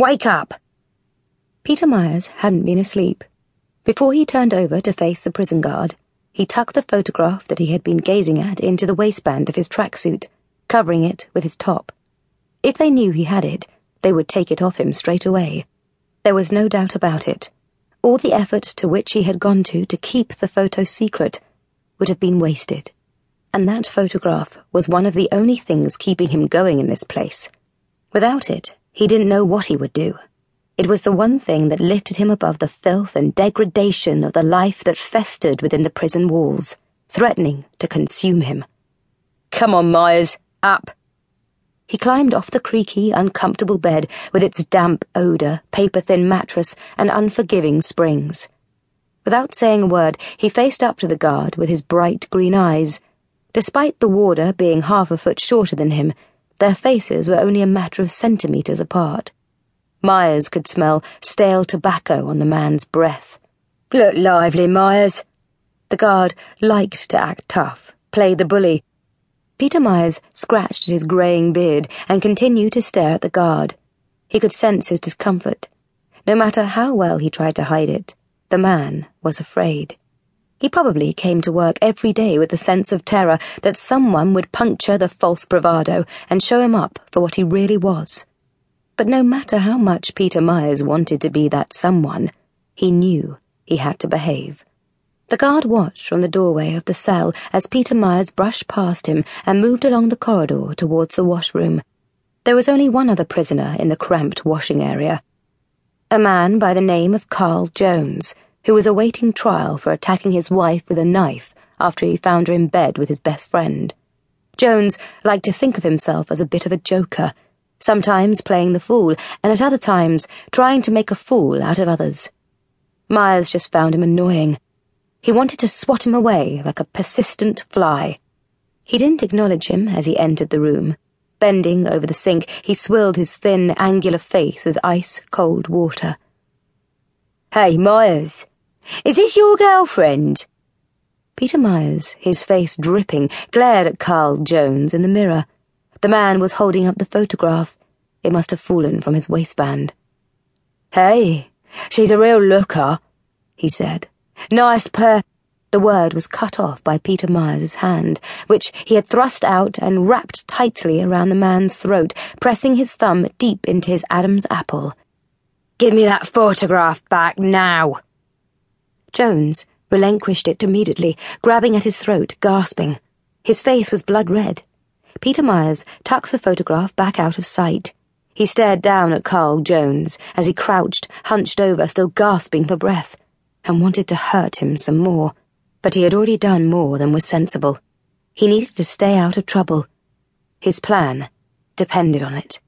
Wake up! Peter Myers hadn't been asleep. Before he turned over to face the prison guard, he tucked the photograph that he had been gazing at into the waistband of his tracksuit, covering it with his top. If they knew he had it, they would take it off him straight away. There was no doubt about it. All the effort to which he had gone to to keep the photo secret would have been wasted. And that photograph was one of the only things keeping him going in this place. Without it, he didn't know what he would do. It was the one thing that lifted him above the filth and degradation of the life that festered within the prison walls, threatening to consume him. Come on, Myers, up. He climbed off the creaky, uncomfortable bed with its damp odour, paper thin mattress, and unforgiving springs. Without saying a word, he faced up to the guard with his bright green eyes. Despite the warder being half a foot shorter than him, their faces were only a matter of centimetres apart. Myers could smell stale tobacco on the man's breath. Look lively, Myers. The guard liked to act tough, play the bully. Peter Myers scratched at his greying beard and continued to stare at the guard. He could sense his discomfort. No matter how well he tried to hide it, the man was afraid. He probably came to work every day with the sense of terror that someone would puncture the false bravado and show him up for what he really was. But no matter how much Peter Myers wanted to be that someone, he knew he had to behave. The guard watched from the doorway of the cell as Peter Myers brushed past him and moved along the corridor towards the washroom. There was only one other prisoner in the cramped washing area. A man by the name of Carl Jones, who was awaiting trial for attacking his wife with a knife after he found her in bed with his best friend. Jones liked to think of himself as a bit of a joker sometimes playing the fool, and at other times trying to make a fool out of others. Myers just found him annoying. He wanted to swat him away like a persistent fly. He didn't acknowledge him as he entered the room. Bending over the sink, he swilled his thin, angular face with ice cold water. Hey, Myers, is this your girlfriend? Peter Myers, his face dripping, glared at Carl Jones in the mirror. The man was holding up the photograph. It must have fallen from his waistband. Hey, she's a real looker, he said. Nice per. The word was cut off by Peter Myers's hand, which he had thrust out and wrapped tightly around the man's throat, pressing his thumb deep into his Adam's apple. Give me that photograph back now. Jones relinquished it immediately, grabbing at his throat, gasping. His face was blood red. Peter Myers tucked the photograph back out of sight. He stared down at Carl Jones as he crouched, hunched over, still gasping for breath, and wanted to hurt him some more. But he had already done more than was sensible. He needed to stay out of trouble. His plan depended on it.